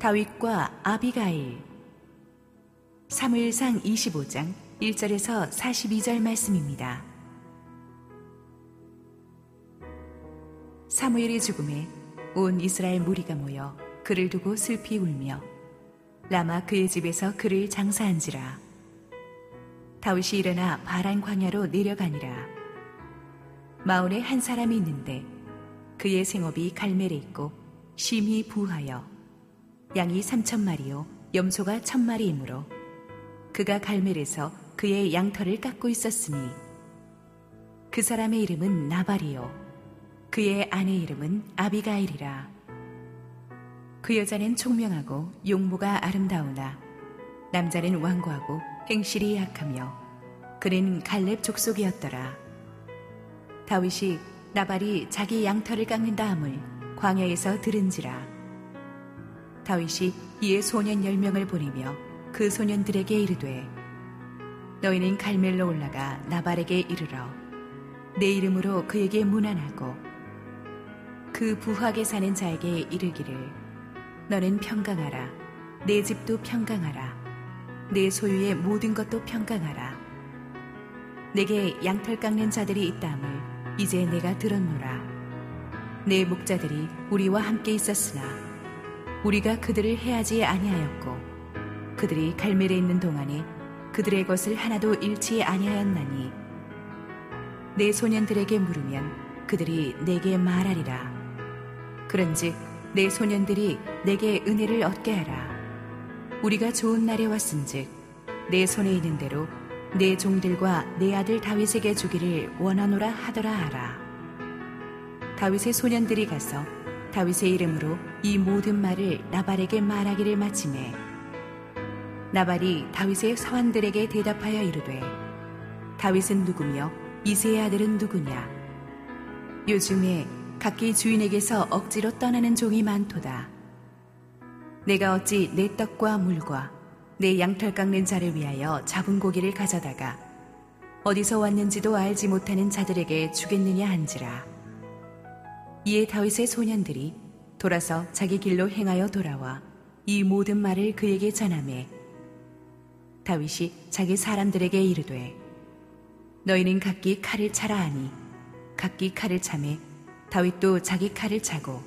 다윗과 아비가일. 사무엘상 25장 1절에서 42절 말씀입니다. 사무엘의 죽음에 온 이스라엘 무리가 모여 그를 두고 슬피 울며 라마 그의 집에서 그를 장사한지라. 다윗이 일어나 바란 광야로 내려가니라. 마을에 한 사람이 있는데 그의 생업이 갈멜에 있고 심히 부하여 양이 삼천 마리요 염소가 천 마리이므로 그가 갈멜에서 그의 양털을 깎고 있었으니 그 사람의 이름은 나발이요 그의 아내 이름은 아비가일이라. 그 여자는 총명하고 용모가 아름다우나 남자는 완고하고 행실이 약하며 그는 갈렙 족속이었더라. 다윗이 나발이 자기 양털을 깎는다 함을 광야에서 들은지라 다윗이 이에 소년 열 명을 보내며 그 소년들에게 이르되 너희는 갈멜로 올라가 나발에게 이르러 내 이름으로 그에게 문안하고 그 부하게 사는 자에게 이르기를 너는 평강하라. 내 집도 평강하라. 내 소유의 모든 것도 평강하라. 내게 양털 깎는 자들이 있다함을 이제 내가 들었노라. 내 목자들이 우리와 함께 있었으나 우리가 그들을 해하지 아니하였고 그들이 갈멜에 있는 동안에 그들의 것을 하나도 잃지 아니하였나니 내 소년들에게 물으면 그들이 내게 말하리라. 그런즉 내 소년들이 내게 은혜를 얻게 하라. 우리가 좋은 날에 왔은즉 내 손에 있는 대로 내 종들과 내 아들 다윗에게 주기를 원하노라 하더라 하라. 다윗의 소년들이 가서 다윗의 이름으로 이 모든 말을 나발에게 말하기를 마침에 나발이 다윗의 사환들에게 대답하여 이르되 다윗은 누구며 이세의 아들은 누구냐? 요즘에 각기 주인에게서 억지로 떠나는 종이 많도다. 내가 어찌 내 떡과 물과 내 양털 깎는 자를 위하여 잡은 고기를 가져다가 어디서 왔는지도 알지 못하는 자들에게 주겠느냐 한지라 이에 다윗의 소년들이 돌아서 자기 길로 행하여 돌아와 이 모든 말을 그에게 전하매 다윗이 자기 사람들에게 이르되 너희는 각기 칼을 차라 하니 각기 칼을 차매 다윗도 자기 칼을 차고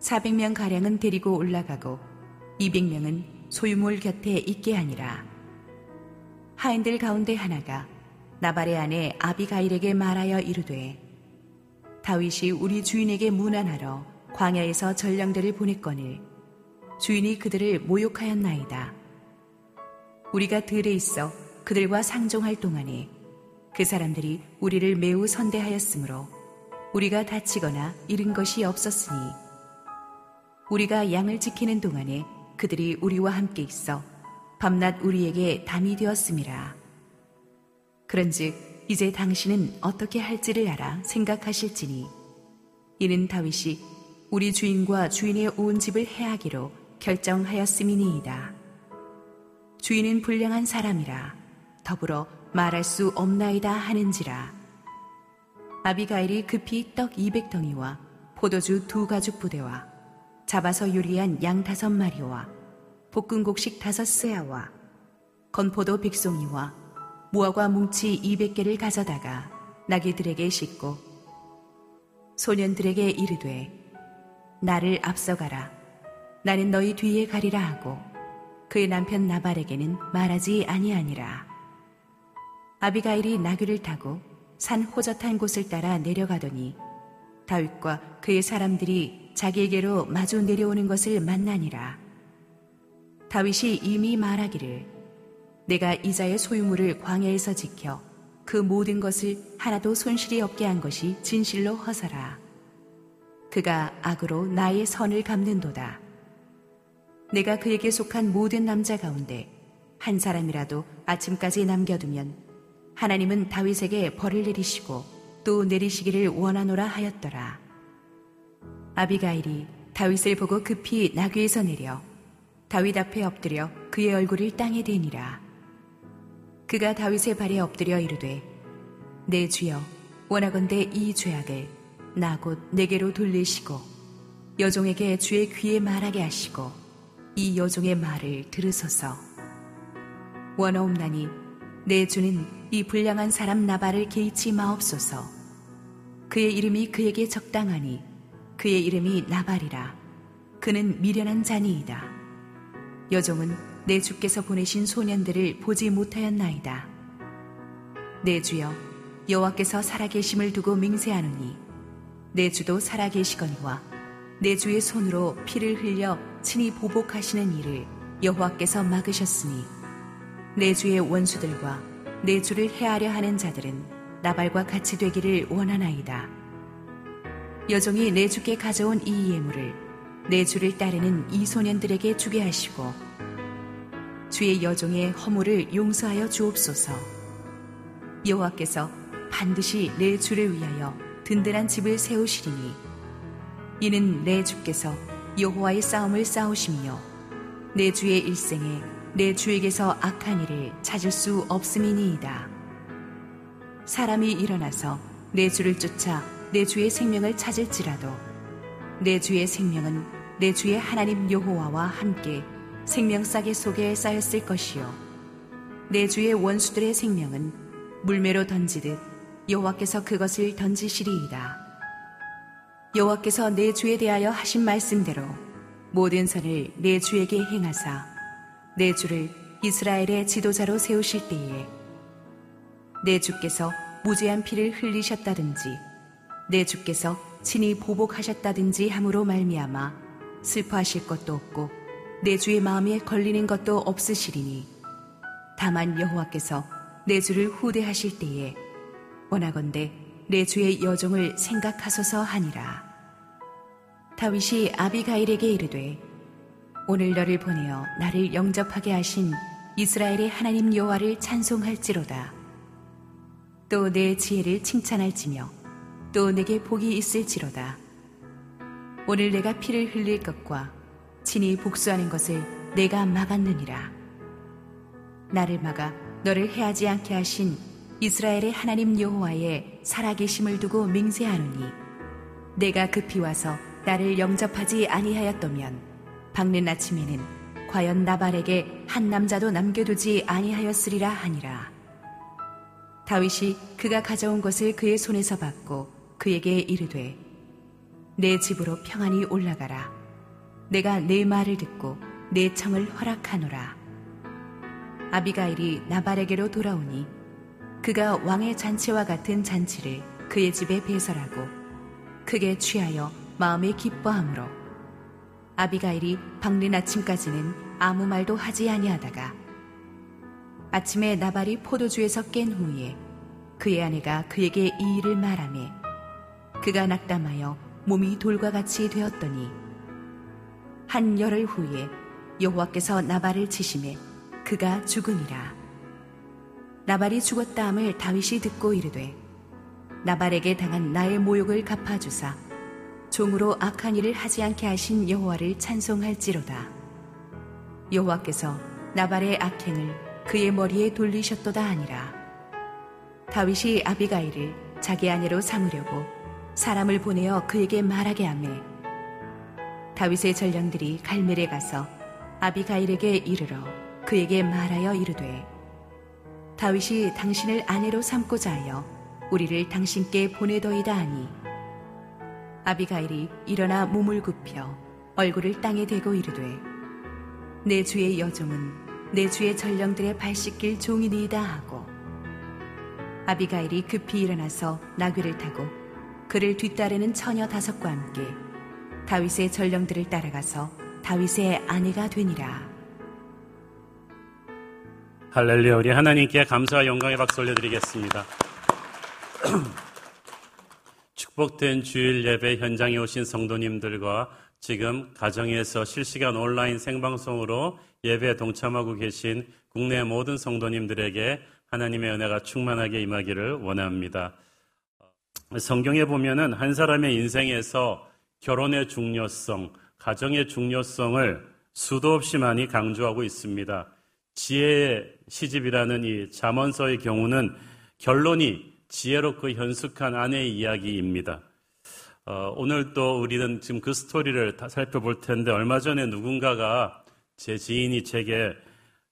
400명 가량은 데리고 올라가고 200명은 소유물 곁에 있게 하니라. 하인들 가운데 하나가 나발의 아내 아비가일에게 말하여 이르되 다윗이 우리 주인에게 문안하러 광야에서 전령들을 보냈거늘 주인이 그들을 모욕하였나이다. 우리가 들에 있어 그들과 상종할 동안에 그 사람들이 우리를 매우 선대하였으므로 우리가 다치거나 잃은 것이 없었으니 우리가 양을 지키는 동안에 그들이 우리와 함께 있어 밤낮 우리에게 담이 되었음이라. 그런즉 이제 당신은 어떻게 할지를 알아 생각하실지니 이는 다윗이 우리 주인과 주인의 온 집을 해하기로 결정하였음이니이다. 주인은 불량한 사람이라 더불어 말할 수 없나이다 하는지라. 아비가일이 급히 떡 200덩이와 포도주 두 가죽 부대와 잡아서 요리한 양 다섯 마리와 볶은 곡식 다섯 쇠아와 건포도 빅송이와 무화과 뭉치 200개를 가져다가 나귀들에게 싣고 소년들에게 이르되 나를 앞서가라. 나는 너희 뒤에 가리라 하고 그의 남편 나발에게는 말하지 아니하니라. 아비가일이 나귀를 타고 산 호젓한 곳을 따라 내려가더니 다윗과 그의 사람들이 자기에게로 마주 내려오는 것을 만나니라. 다윗이 이미 말하기를 내가 이자의 소유물을 광야에서 지켜 그 모든 것을 하나도 손실이 없게 한 것이 진실로 허사라. 그가 악으로 나의 선을 갚는도다. 내가 그에게 속한 모든 남자 가운데 한 사람이라도 아침까지 남겨두면 하나님은 다윗에게 벌을 내리시고 또 내리시기를 원하노라 하였더라. 아비가일이 다윗을 보고 급히 나귀에서 내려 다윗 앞에 엎드려 그의 얼굴을 땅에 대니라. 그가 다윗의 발에 엎드려 이르되 내 주여 원하건대 이 죄악을 나 곧 내게로 돌리시고 여종에게 주의 귀에 말하게 하시고 이 여종의 말을 들으소서. 원어옵나니 내 주는 이 불량한 사람 나발을 개의치 마옵소서. 그의 이름이 그에게 적당하니 그의 이름이 나발이라. 그는 미련한 자니이다. 여종은 내 주께서 보내신 소년들을 보지 못하였나이다. 내 주여 여호와께서 살아계심을 두고 맹세하노니 내 주도 살아계시거니와 내 주의 손으로 피를 흘려 친히 보복하시는 일을 여호와께서 막으셨으니 내 주의 원수들과 내 주를 해하려 하는 자들은 나발과 같이 되기를 원하나이다. 여종이 내 주께 가져온 이 예물을 내 주를 따르는 이 소년들에게 주게 하시고 주의 여종의 허물을 용서하여 주옵소서. 여호와께서 반드시 내 주를 위하여 든든한 집을 세우시리니 이는 내 주께서 여호와의 싸움을 싸우시며 내 주의 일생에 내 주에게서 악한 일을 찾을 수 없음이니이다. 사람이 일어나서 내 주를 쫓아 내 주의 생명을 찾을지라도 내 주의 생명은 내 주의 하나님 여호와와 함께 생명싸개 속에 쌓였을 것이요 내 주의 원수들의 생명은 물매로 던지듯 여호와께서 그것을 던지시리이다. 여호와께서 내 주에 대하여 하신 말씀대로 모든 선을 내 주에게 행하사 내 주를 이스라엘의 지도자로 세우실 때에 내 주께서 무죄한 피를 흘리셨다든지 내 주께서 친히 보복하셨다든지 함으로 말미암아 슬퍼하실 것도 없고 내 주의 마음에 걸리는 것도 없으시리니 다만 여호와께서 내 주를 후대하실 때에 원하건대 내 주의 여종을 생각하소서 하니라 다윗이 아비가일에게 이르되 오늘 너를 보내어 나를 영접하게 하신 이스라엘의 하나님 여호와를 찬송할지로다. 또 내 지혜를 칭찬할지며 또 내게 복이 있을지로다. 오늘 내가 피를 흘릴 것과 친히 복수하는 것을 내가 막았느니라. 나를 막아 너를 해하지 않게 하신 이스라엘의 하나님 여호와의 살아계심을 두고 맹세하노니 내가 급히 와서 나를 영접하지 아니하였더면 박는 아침에는 과연 나발에게 한 남자도 남겨두지 아니하였으리라 하니라. 다윗이 그가 가져온 것을 그의 손에서 받고 그에게 이르되 내 집으로 평안히 올라가라. 내가 내 말을 듣고 내 청을 허락하노라. 아비가일이 나발에게로 돌아오니 그가 왕의 잔치와 같은 잔치를 그의 집에 배설하고 크게 취하여 마음에 기뻐함으로 아비가일이 박는 아침까지는 아무 말도 하지 아니하다가 아침에 나발이 포도주에서 깬 후에 그의 아내가 그에게 이 일을 말하매 그가 낙담하여 몸이 돌과 같이 되었더니 한 열흘 후에 여호와께서 나발을 치심에 그가 죽으니라 나발이 죽었다 함을 다윗이 듣고 이르되 나발에게 당한 나의 모욕을 갚아주사 종으로 악한 일을 하지 않게 하신 여호와를 찬송할지로다. 여호와께서 나발의 악행을 그의 머리에 돌리셨도다 하니라. 다윗이 아비가일을 자기 아내로 삼으려고 사람을 보내어 그에게 말하게 하매 다윗의 전령들이 갈멜에 가서 아비가일에게 이르러 그에게 말하여 이르되 다윗이 당신을 아내로 삼고자 하여 우리를 당신께 보내더이다 하니 아비가일이 일어나 몸을 굽혀 얼굴을 땅에 대고 이르되 내 주의 여종은 내 주의 전령들의 발 씻길 종이니이다 하고 아비가일이 급히 일어나서 나귀를 타고 그를 뒤따르는 처녀 다섯과 함께 다윗의 전령들을 따라가서 다윗의 아내가 되니라. 할렐루야 우리 하나님께 감사와 영광의 박수 올려드리겠습니다. 축복된 주일 예배 현장에 오신 성도님들과 지금 가정에서 실시간 온라인 생방송으로 예배에 동참하고 계신 국내 모든 성도님들에게 하나님의 은혜가 충만하게 임하기를 원합니다. 성경에 보면은 한 사람의 인생에서 결혼의 중요성, 가정의 중요성을 수도 없이 많이 강조하고 있습니다. 지혜의 시집이라는 이 잠언서의 경우는 결론이 지혜롭고 현숙한 아내의 이야기입니다. 어, 오늘 또 우리는 지금 그 스토리를 살펴볼 텐데 얼마 전에 누군가가 제 지인이 제게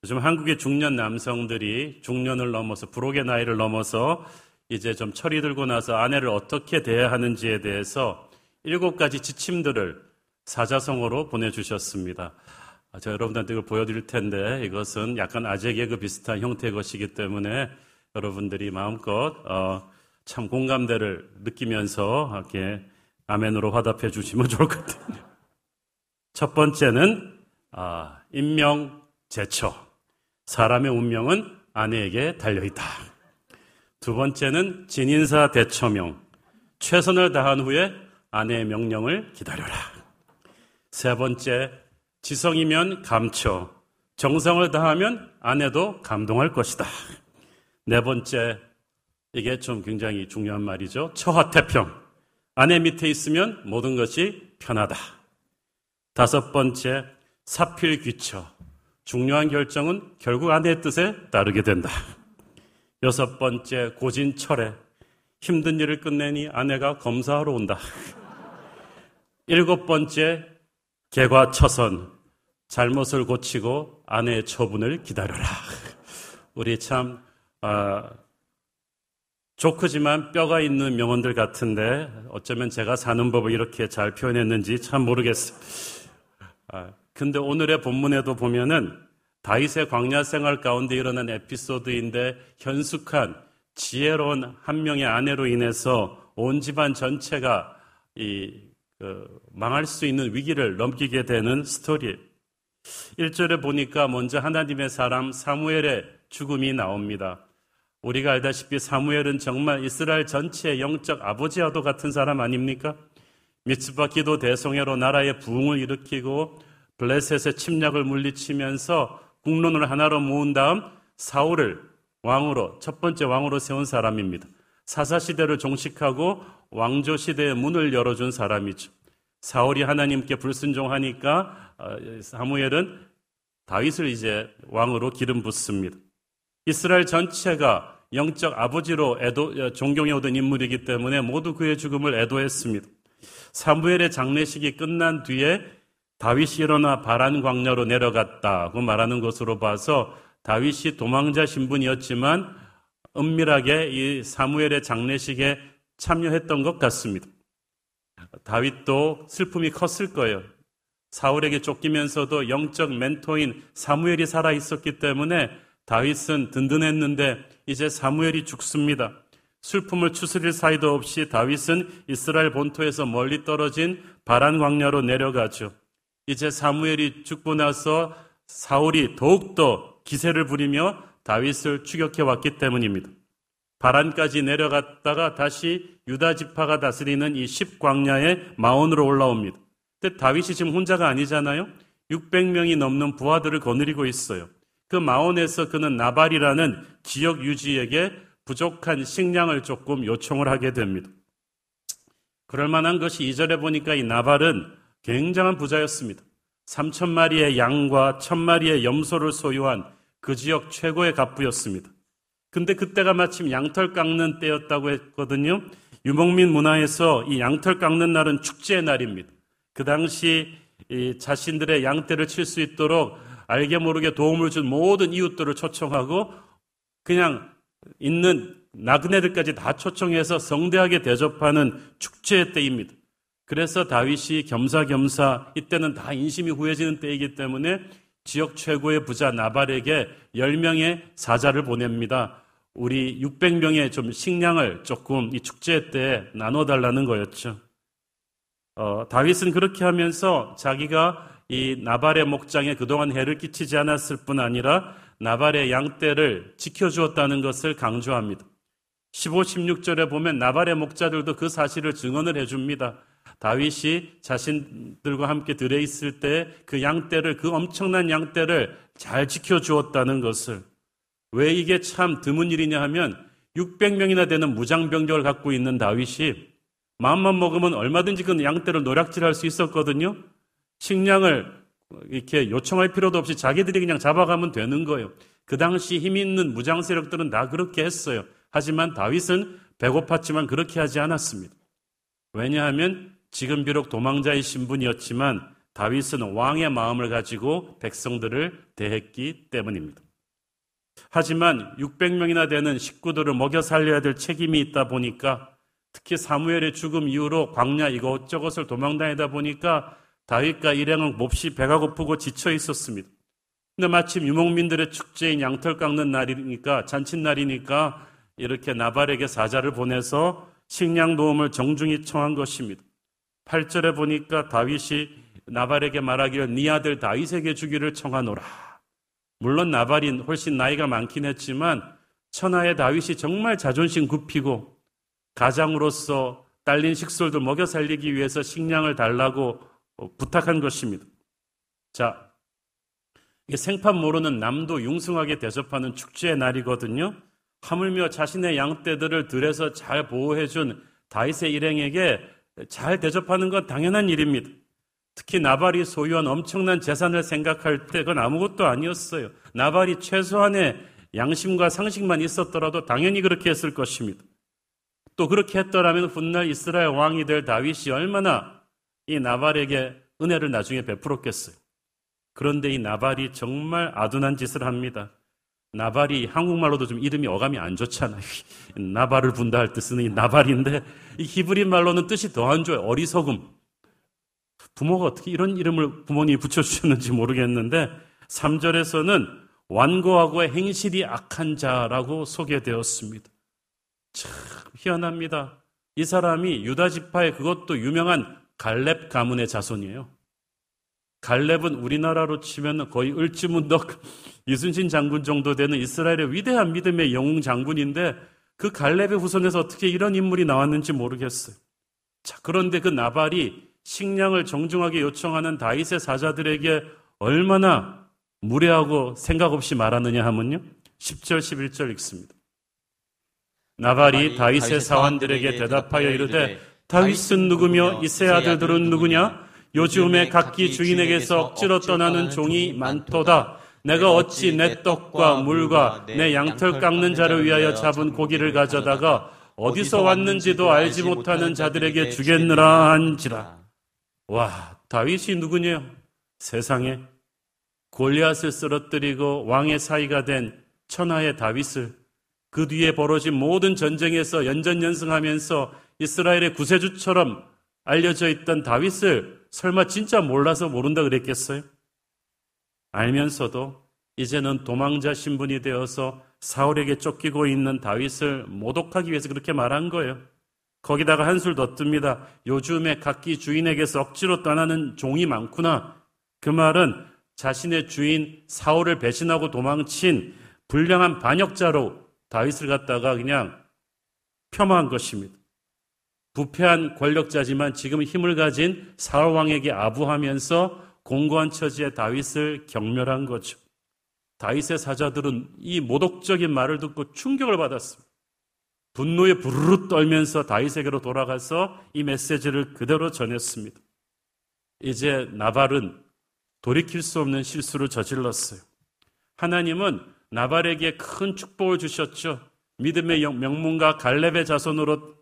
요즘 한국의 중년 남성들이 중년을 넘어서 부록의 나이를 넘어서 이제 좀 철이 들고 나서 아내를 어떻게 대해야 하는지에 대해서 일곱 가지 지침들을 사자성어로 보내주셨습니다. 아, 제가 여러분들한테 이걸 보여드릴 텐데 이것은 약간 아재 개그 비슷한 형태의 것이기 때문에 여러분들이 마음껏 어, 참 공감대를 느끼면서 이렇게 아멘으로 화답해 주시면 좋을 것 같아요. 첫 번째는 아, 인명 제처. 사람의 운명은 아내에게 달려 있다. 두 번째는 진인사 대처명. 최선을 다한 후에 아내의 명령을 기다려라. 세 번째, 지성이면 감처. 정성을 다하면 아내도 감동할 것이다. 네 번째, 이게 좀 굉장히 중요한 말이죠. 처화태평. 아내 밑에 있으면 모든 것이 편하다. 다섯 번째, 사필귀처. 중요한 결정은 결국 아내의 뜻에 따르게 된다. 여섯 번째, 고진철에 힘든 일을 끝내니 아내가 검사하러 온다. 일곱 번째, 개과 처선 잘못을 고치고 아내의 처분을 기다려라. 우리 참 아, 조크지만 뼈가 있는 명언들 같은데 어쩌면 제가 사는 법을 이렇게 잘 표현했는지 참 모르겠어요. 아, 근데 오늘의 본문에도 보면은 다윗의 광야 생활 가운데 일어난 에피소드인데 현숙한 지혜로운 한 명의 아내로 인해서 온 집안 전체가 이 그, 망할 수 있는 위기를 넘기게 되는 스토리. 1절에 보니까 먼저 하나님의 사람 사무엘의 죽음이 나옵니다. 우리가 알다시피 사무엘은 정말 이스라엘 전체의 영적 아버지와도 같은 사람 아닙니까? 미츠바 기도 대성회로 나라의 부흥을 일으키고 블레셋의 침략을 물리치면서 국론을 하나로 모은 다음 사울을 왕으로 첫 번째 왕으로 세운 사람입니다. 사사 시대를 종식하고 왕조 시대의 문을 열어준 사람이죠. 사울이 하나님께 불순종하니까 어, 사무엘은 다윗을 이제 왕으로 기름 붓습니다. 이스라엘 전체가 영적 아버지로 애도, 어, 존경해 오던 인물이기 때문에 모두 그의 죽음을 애도했습니다. 사무엘의 장례식이 끝난 뒤에 다윗이 일어나 바란 광야로 내려갔다고 말하는 것으로 봐서 다윗이 도망자 신분이었지만 은밀하게 이 사무엘의 장례식에 참여했던 것 같습니다. 다윗도 슬픔이 컸을 거예요. 사울에게 쫓기면서도 영적 멘토인 사무엘이 살아 있었기 때문에 다윗은 든든했는데 이제 사무엘이 죽습니다. 슬픔을 추스릴 사이도 없이 다윗은 이스라엘 본토에서 멀리 떨어진 바란 광야로 내려가죠. 이제 사무엘이 죽고 나서 사울이 더욱더 기세를 부리며 다윗을 추격해 왔기 때문입니다. 바란까지 내려갔다가 다시 유다 지파가 다스리는 이 십광야의 마온으로 올라옵니다. 근데 다윗이 지금 혼자가 아니잖아요. 600명이 넘는 부하들을 거느리고 있어요. 그 마온에서 그는 나발이라는 지역 유지에게 부족한 식량을 조금 요청을 하게 됩니다. 그럴 만한 것이 이절에 보니까 이 나발은 굉장한 부자였습니다. 3천 마리의 양과 1천 마리의 염소를 소유한 그 지역 최고의 갑부였습니다. 근데 그때가 마침 양털 깎는 때였다고 했거든요. 유목민 문화에서 이 양털 깎는 날은 축제의 날입니다. 그 당시 자신들의 양떼를 칠 수 있도록 알게 모르게 도움을 준 모든 이웃들을 초청하고 그냥 있는 나그네들까지 다 초청해서 성대하게 대접하는 축제의 때입니다. 그래서 다윗이 겸사겸사 이때는 다 인심이 후해지는 때이기 때문에 지역 최고의 부자 나발에게 10명의 사자를 보냅니다. 우리 600명의 좀 식량을 조금 이 축제 때 나눠달라는 거였죠. 어, 다윗은 그렇게 하면서 자기가 이 나발의 목장에 그동안 해를 끼치지 않았을 뿐 아니라 나발의 양떼를 지켜주었다는 것을 강조합니다. 15, 16절에 보면 나발의 목자들도 그 사실을 증언을 해줍니다. 다윗이 자신들과 함께 들에 있을 때 그 양떼를 그 엄청난 양떼를 잘 지켜주었다는 것을 왜 이게 참 드문 일이냐 하면 600명이나 되는 무장병력을 갖고 있는 다윗이 마음만 먹으면 얼마든지 그 양떼를 노략질할 수 있었거든요. 식량을 이렇게 요청할 필요도 없이 자기들이 그냥 잡아가면 되는 거예요. 그 당시 힘 있는 무장 세력들은 다 그렇게 했어요. 하지만 다윗은 배고팠지만 그렇게 하지 않았습니다. 왜냐하면 지금 비록 도망자의 신분이었지만 다윗은 왕의 마음을 가지고 백성들을 대했기 때문입니다. 하지만 600명이나 되는 식구들을 먹여 살려야 될 책임이 있다 보니까 특히 사무엘의 죽음 이후로 광야 이것저것을 도망다니다 보니까 다윗과 일행은 몹시 배가 고프고 지쳐 있었습니다. 근데 마침 유목민들의 축제인 양털 깎는 날이니까 잔칫날이니까 이렇게 나발에게 사자를 보내서 식량 도움을 정중히 청한 것입니다. 8절에 보니까 다윗이 나발에게 말하기를 네 아들 다윗에게 주기를 청하노라. 물론 나발이 훨씬 나이가 많긴 했지만 천하의 다윗이 정말 자존심 굽히고 가장으로서 딸린 식솔도 먹여 살리기 위해서 식량을 달라고 부탁한 것입니다. 자, 이게 생판 모르는 남도 융숭하게 대접하는 축제의 날이거든요. 하물며 자신의 양떼들을 들에서 잘 보호해준 다윗의 일행에게 잘 대접하는 건 당연한 일입니다. 특히 나발이 소유한 엄청난 재산을 생각할 때 그건 아무것도 아니었어요. 나발이 최소한의 양심과 상식만 있었더라도 당연히 그렇게 했을 것입니다. 또 그렇게 했더라면 훗날 이스라엘 왕이 될 다윗이 얼마나 이 나발에게 은혜를 나중에 베풀었겠어요. 그런데 이 나발이 정말 아둔한 짓을 합니다. 나발이 한국말로도 좀 이름이 어감이 안 좋잖아요. 나발을 분다 할 때 쓰는 이 나발인데 이 히브리 말로는 뜻이 더 안 좋아요. 어리석음. 부모가 어떻게 이런 이름을 부모님이 붙여주셨는지 모르겠는데 3절에서는 완고하고 행실이 악한 자라고 소개되었습니다. 참 희한합니다. 이 사람이 유다 지파의 그것도 유명한 갈렙 가문의 자손이에요. 갈렙은 우리나라로 치면 거의 을지문덕 이순신 장군 정도 되는 이스라엘의 위대한 믿음의 영웅 장군인데 그 갈렙의 후손에서 어떻게 이런 인물이 나왔는지 모르겠어요. 자, 그런데 그 나발이 식량을 정중하게 요청하는 다윗의 사자들에게 얼마나 무례하고 생각 없이 말하느냐 하면요. 10절, 11절 읽습니다. 나발이 다윗의 사원들에게 대답하여 이르되 다윗은 누구며 이세 아들들은 누구냐? 요즘에 각기 주인에게서 억지로 떠나는 종이 많도다. 내가 어찌 내 떡과 물과 내 양털 깎는 자를 위하여 잡은 고기를 가져다가 어디서 왔는지도 알지 못하는 자들에게 주겠느라 한지라. 와, 다윗이 누구냐? 세상에 골리앗을 쓰러뜨리고 왕의 사이가 된 천하의 다윗을 그 뒤에 벌어진 모든 전쟁에서 연전연승하면서 이스라엘의 구세주처럼 알려져 있던 다윗을 설마 진짜 몰라서 모른다 그랬겠어요? 알면서도 이제는 도망자 신분이 되어서 사울에게 쫓기고 있는 다윗을 모독하기 위해서 그렇게 말한 거예요. 거기다가 한술 더 뜹니다. 요즘에 각기 주인에게서 억지로 떠나는 종이 많구나. 그 말은 자신의 주인 사울을 배신하고 도망친 불량한 반역자로 다윗을 갖다가 그냥 폄하한 것입니다. 부패한 권력자지만 지금 힘을 가진 사울 왕에게 아부하면서 공고한 처지의 다윗을 경멸한 거죠. 다윗의 사자들은 이 모독적인 말을 듣고 충격을 받았습니다. 분노에 부르르 떨면서 다윗에게로 돌아가서 이 메시지를 그대로 전했습니다. 이제 나발은 돌이킬 수 없는 실수를 저질렀어요. 하나님은 나발에게 큰 축복을 주셨죠. 믿음의 명문가 갈렙의 자손으로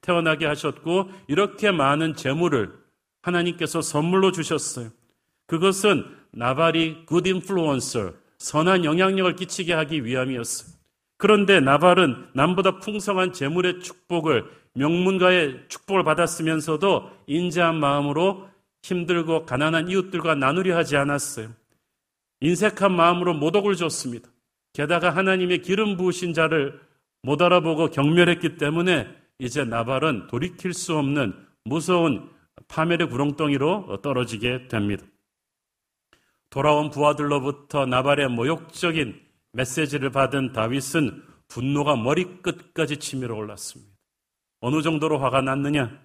태어나게 하셨고 이렇게 많은 재물을 하나님께서 선물로 주셨어요. 그것은 나발이 good influencer, 선한 영향력을 끼치게 하기 위함이었어요. 그런데 나발은 남보다 풍성한 재물의 축복을 명문가의 축복을 받았으면서도 인자한 마음으로 힘들고 가난한 이웃들과 나누려 하지 않았어요. 인색한 마음으로 모독을 줬습니다. 게다가 하나님의 기름 부으신 자를 못 알아보고 경멸했기 때문에 이제 나발은 돌이킬 수 없는 무서운 파멸의 구렁덩이로 떨어지게 됩니다. 돌아온 부하들로부터 나발의 모욕적인 메시지를 받은 다윗은 분노가 머리끝까지 치밀어 올랐습니다. 어느 정도로 화가 났느냐?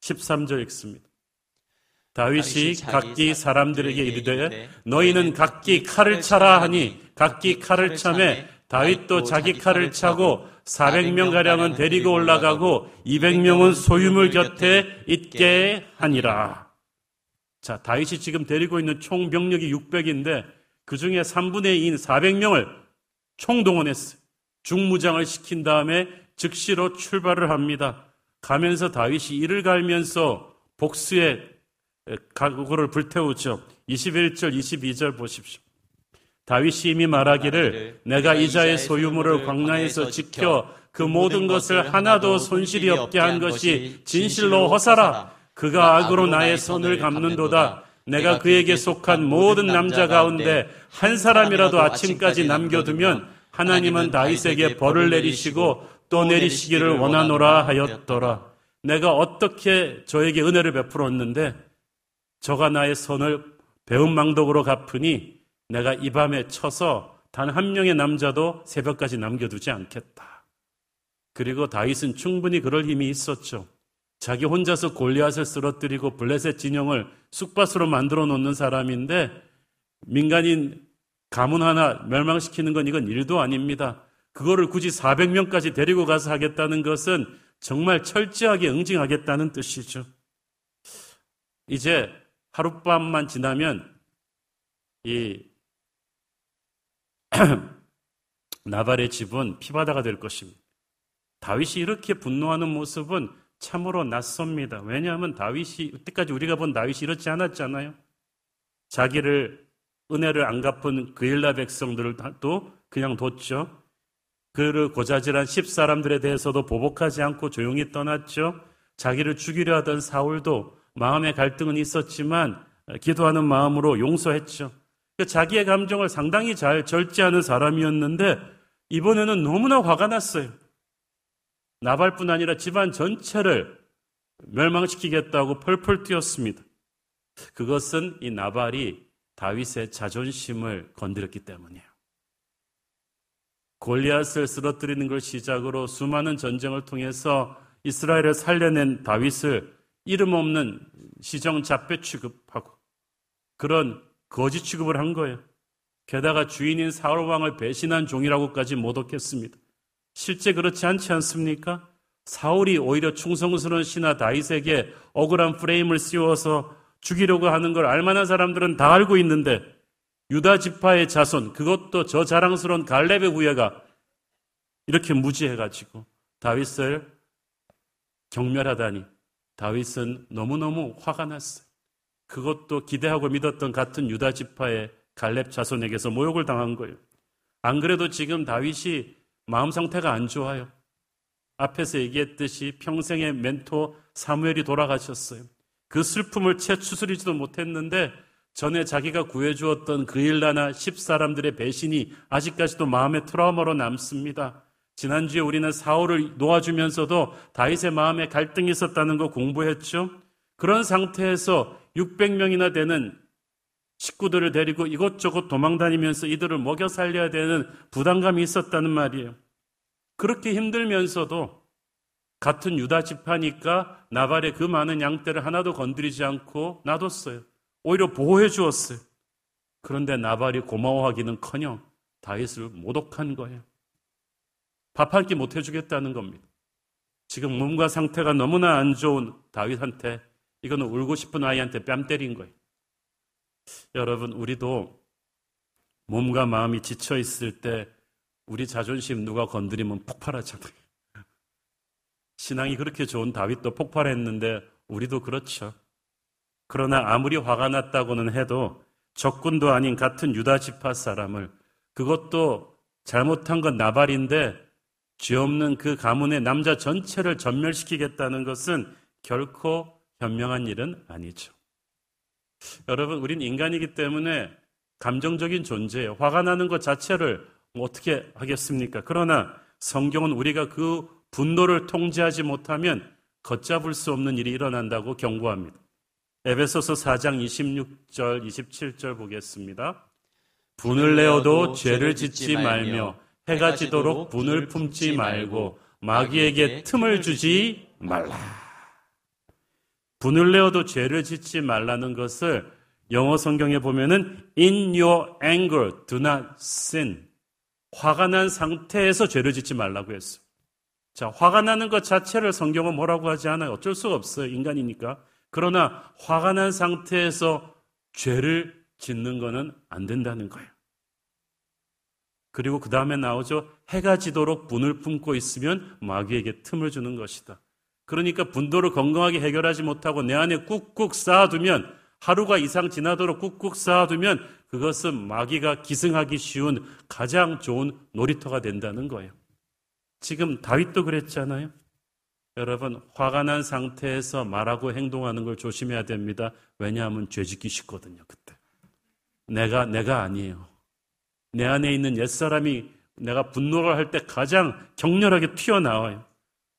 13절 읽습니다. 다윗이 각기 사람들에게 이르되 너희는 각기 칼을 차라 하니 각기 칼을 차매 다윗도 자기 칼을 차고 400명 가량은 데리고 올라가고 200명은 소유물 곁에 있게 하니라. 자, 다윗이 지금 데리고 있는 총 병력이 600인데 그 중에 3분의 2인 400명을 총동원했어요. 중무장을 시킨 다음에 즉시로 출발을 합니다. 가면서 다윗이 이를 갈면서 복수의 그거를 불태우죠. 21절, 22절 보십시오. 다윗이 이미 말하기를 내가 이자의 소유물을 광야에서 지켜 그 모든 것을 하나도 손실이 없게 한 것이 진실로 허사라. 그가 악으로 나의 손을 감는도다. 내가 그에게 속한 모든 남자 가운데 한 사람이라도 아침까지 남겨두면 하나님은 다윗에게 벌을 내리시고 또 내리시기를 원하노라 하였더라. 내가 어떻게 저에게 은혜를 베풀었는데 저가 나의 손을 배은망덕으로 갚으니 내가 이 밤에 쳐서 단 한 명의 남자도 새벽까지 남겨두지 않겠다. 그리고 다윗은 충분히 그럴 힘이 있었죠. 자기 혼자서 골리앗을 쓰러뜨리고 블레셋 진영을 쑥밭으로 만들어 놓는 사람인데 민간인 가문 하나 멸망시키는 건 이건 일도 아닙니다. 그거를 굳이 400명까지 데리고 가서 하겠다는 것은 정말 철저하게 응징하겠다는 뜻이죠. 이제 하룻밤만 지나면 이 나발의 집은 피바다가 될 것입니다. 다윗이 이렇게 분노하는 모습은 참으로 낯섭니다. 왜냐하면 다윗이 이때까지 우리가 본 다윗이 이렇지 않았잖아요. 자기를 은혜를 안 갚은 그일라 백성들을 또 그냥 뒀죠. 그를 고자질한 십 사람들에 대해서도 보복하지 않고 조용히 떠났죠. 자기를 죽이려 하던 사울도 마음의 갈등은 있었지만 기도하는 마음으로 용서했죠. 그 자기의 감정을 상당히 잘 절제하는 사람이었는데 이번에는 너무나 화가 났어요. 나발뿐 아니라 집안 전체를 멸망시키겠다고 펄펄 뛰었습니다. 그것은 이 나발이 다윗의 자존심을 건드렸기 때문이에요. 골리앗을 쓰러뜨리는 걸 시작으로 수많은 전쟁을 통해서 이스라엘을 살려낸 다윗을 이름 없는 시정 잡배 취급하고 그런 거짓 취급을 한 거예요. 게다가 주인인 사울 왕을 배신한 종이라고까지 모독했습니다. 실제 그렇지 않지 않습니까? 사울이 오히려 충성스러운 신하 다윗에게 억울한 프레임을 씌워서 죽이려고 하는 걸 알만한 사람들은 다 알고 있는데 유다 지파의 자손 그것도 저 자랑스러운 갈렙의 후예가 이렇게 무지해가지고 다윗을 경멸하다니 다윗은 너무너무 화가 났어요. 그것도 기대하고 믿었던 같은 유다 지파의 갈렙 자손에게서 모욕을 당한 거예요. 안 그래도 지금 다윗이 마음 상태가 안 좋아요. 앞에서 얘기했듯이 평생의 멘토 사무엘이 돌아가셨어요. 그 슬픔을 채 추스리지도 못했는데 전에 자기가 구해주었던 그일라나 십사람들의 배신이 아직까지도 마음의 트라우마로 남습니다. 지난주에 우리는 사울을 놓아주면서도 다윗의 마음에 갈등이 있었다는 거 공부했죠. 그런 상태에서 600명이나 되는 식구들을 데리고 이것저것 도망다니면서 이들을 먹여 살려야 되는 부담감이 있었다는 말이에요. 그렇게 힘들면서도 같은 유다 지파니까 나발의 그 많은 양떼를 하나도 건드리지 않고 놔뒀어요. 오히려 보호해 주었어요. 그런데 나발이 고마워하기는 커녕 다윗을 모독한 거예요. 밥 한 끼 못 해주겠다는 겁니다. 지금 몸과 상태가 너무나 안 좋은 다윗한테 이거는 울고 싶은 아이한테 뺨 때린 거예요. 여러분, 우리도 몸과 마음이 지쳐 있을 때 우리 자존심 누가 건드리면 폭발하잖아요. 신앙이 그렇게 좋은 다윗도 폭발했는데 우리도 그렇죠. 그러나 아무리 화가 났다고는 해도 적군도 아닌 같은 유다 지파 사람을 그것도 잘못한 건 나발인데 죄 없는 그 가문의 남자 전체를 전멸시키겠다는 것은 결코 현명한 일은 아니죠. 여러분, 우린 인간이기 때문에 감정적인 존재예요. 화가 나는 것 자체를 어떻게 하겠습니까? 그러나 성경은 우리가 그 분노를 통제하지 못하면 걷잡을 수 없는 일이 일어난다고 경고합니다. 에베소서 4장 26절, 27절 보겠습니다. 분을 내어도 죄를 짓지 말며 해가 지도록 분을 품지 말고 마귀에게 틈을 주지 말라. 분을 내어도 죄를 짓지 말라는 것을 영어 성경에 보면은 in your anger do not sin. 화가 난 상태에서 죄를 짓지 말라고 했어. 자, 화가 나는 것 자체를 성경은 뭐라고 하지 않아요. 어쩔 수가 없어요. 인간이니까. 그러나 화가 난 상태에서 죄를 짓는 것은 안 된다는 거예요. 그리고 그 다음에 나오죠. 해가 지도록 분을 품고 있으면 마귀에게 틈을 주는 것이다. 그러니까 분도를 건강하게 해결하지 못하고 내 안에 꾹꾹 쌓아두면 하루가 이상 지나도록 꾹꾹 쌓아두면 그것은 마귀가 기승하기 쉬운 가장 좋은 놀이터가 된다는 거예요. 지금 다윗도 그랬잖아요. 여러분, 화가 난 상태에서 말하고 행동하는 걸 조심해야 됩니다. 왜냐하면 죄 짓기 쉽거든요, 그때. 내가, 내가 아니에요. 내 안에 있는 옛사람이 내가 분노를 할 때 가장 격렬하게 튀어나와요.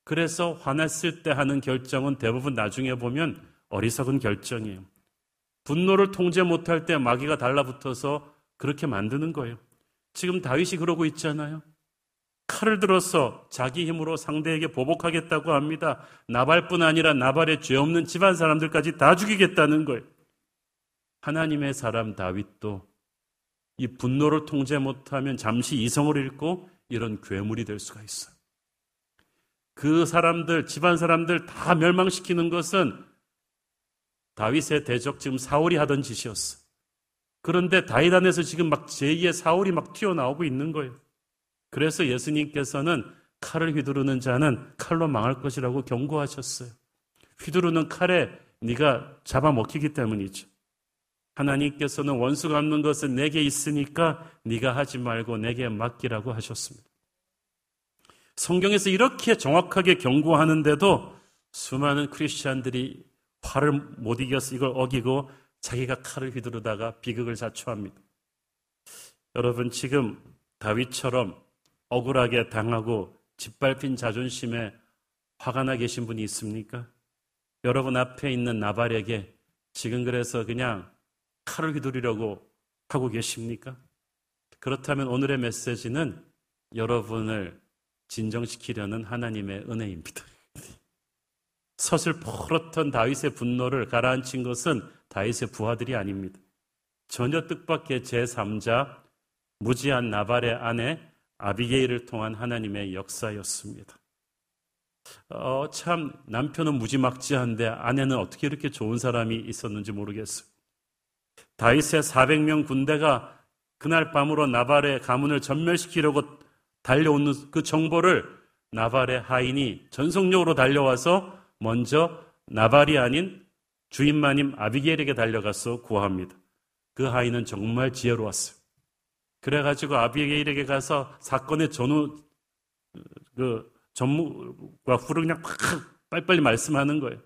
그래서 화났을 때 하는 결정은 대부분 나중에 보면 어리석은 결정이에요. 분노를 통제 못할 때 마귀가 달라붙어서 그렇게 만드는 거예요. 지금 다윗이 그러고 있잖아요. 칼을 들어서 자기 힘으로 상대에게 보복하겠다고 합니다. 나발뿐 아니라 나발의 죄 없는 집안 사람들까지 다 죽이겠다는 거예요. 하나님의 사람 다윗도 이 분노를 통제 못하면 잠시 이성을 잃고 이런 괴물이 될 수가 있어요. 그 사람들, 집안 사람들 다 멸망시키는 것은 다윗의 대적 지금 사울이 하던 짓이었어. 그런데 다윗 안에서 지금 막 제2의 사울이 막 튀어나오고 있는 거예요. 그래서 예수님께서는 칼을 휘두르는 자는 칼로 망할 것이라고 경고하셨어요. 휘두르는 칼에 네가 잡아먹히기 때문이죠. 하나님께서는 원수 갚는 것은 내게 있으니까 네가 하지 말고 내게 맡기라고 하셨습니다. 성경에서 이렇게 정확하게 경고하는데도 수많은 크리스천들이 화를 못 이겨서 이걸 어기고 자기가 칼을 휘두르다가 비극을 자초합니다. 여러분 지금 다윗처럼 억울하게 당하고 짓밟힌 자존심에 화가 나 계신 분이 있습니까? 여러분 앞에 있는 나발에게 지금 그래서 그냥 칼을 휘두르려고 하고 계십니까? 그렇다면 오늘의 메시지는 여러분을 진정시키려는 하나님의 은혜입니다. 서슬퍼렇던 다윗의 분노를 가라앉힌 것은 다윗의 부하들이 아닙니다. 전혀 뜻밖의 제3자 무지한 나발의 아내 아비게일을 통한 하나님의 역사였습니다. 어, 참 남편은 무지막지한데 아내는 어떻게 이렇게 좋은 사람이 있었는지 모르겠어요. 다윗의 400명 군대가 그날 밤으로 나발의 가문을 전멸시키려고 달려오는 그 정보를 나발의 하인이 전속력으로 달려와서 먼저 나발이 아닌 주인마님 아비게일에게 달려가서 구합니다. 그 하인은 정말 지혜로웠어요. 그래가지고 아비게일에게 가서 사건의 전후 그 전무가 후를 그냥 팍 빨리빨리 말씀하는 거예요.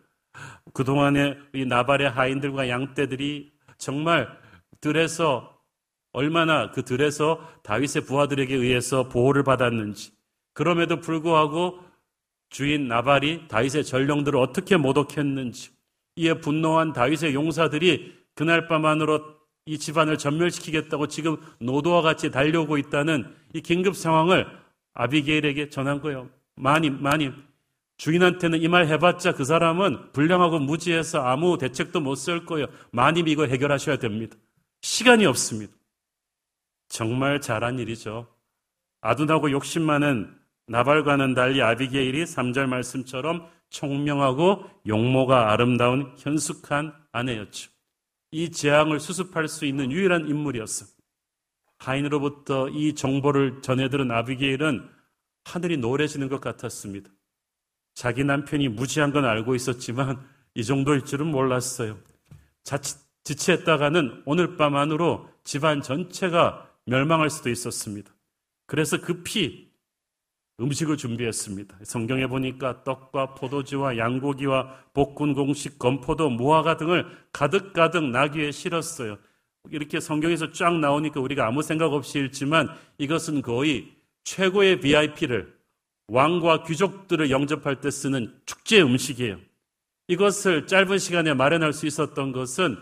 그동안에 이 나발의 하인들과 양떼들이 정말 들에서 얼마나 그 들에서 다윗의 부하들에게 의해서 보호를 받았는지 그럼에도 불구하고 주인 나발이 다윗의 전령들을 어떻게 모독했는지 이에 분노한 다윗의 용사들이 그날 밤 안으로 이 집안을 전멸시키겠다고 지금 노도와 같이 달려오고 있다는 이 긴급 상황을 아비게일에게 전한 거예요. 마님, 마님. 주인한테는 이 말 해봤자 그 사람은 불량하고 무지해서 아무 대책도 못 쓸 거예요. 마님 이거 해결하셔야 됩니다. 시간이 없습니다. 정말 잘한 일이죠. 아둔하고 욕심 많은 나발과는 달리 아비게일이 3절 말씀처럼 총명하고 용모가 아름다운 현숙한 아내였죠. 이 재앙을 수습할 수 있는 유일한 인물이었어. 하인으로부터 이 정보를 전해들은 아비게일은 하늘이 노래지는 것 같았습니다. 자기 남편이 무지한 건 알고 있었지만 이 정도일 줄은 몰랐어요. 자칫 지체했다가는 오늘 밤 안으로 집안 전체가 멸망할 수도 있었습니다. 그래서 급히 음식을 준비했습니다. 성경에 보니까 떡과 포도주와 양고기와 볶은 공식, 건포도, 무화과 등을 가득가득 나귀에 실었어요. 이렇게 성경에서 쫙 나오니까 우리가 아무 생각 없이 읽지만 이것은 거의 최고의 VIP를 왕과 귀족들을 영접할 때 쓰는 축제 음식이에요. 이것을 짧은 시간에 마련할 수 있었던 것은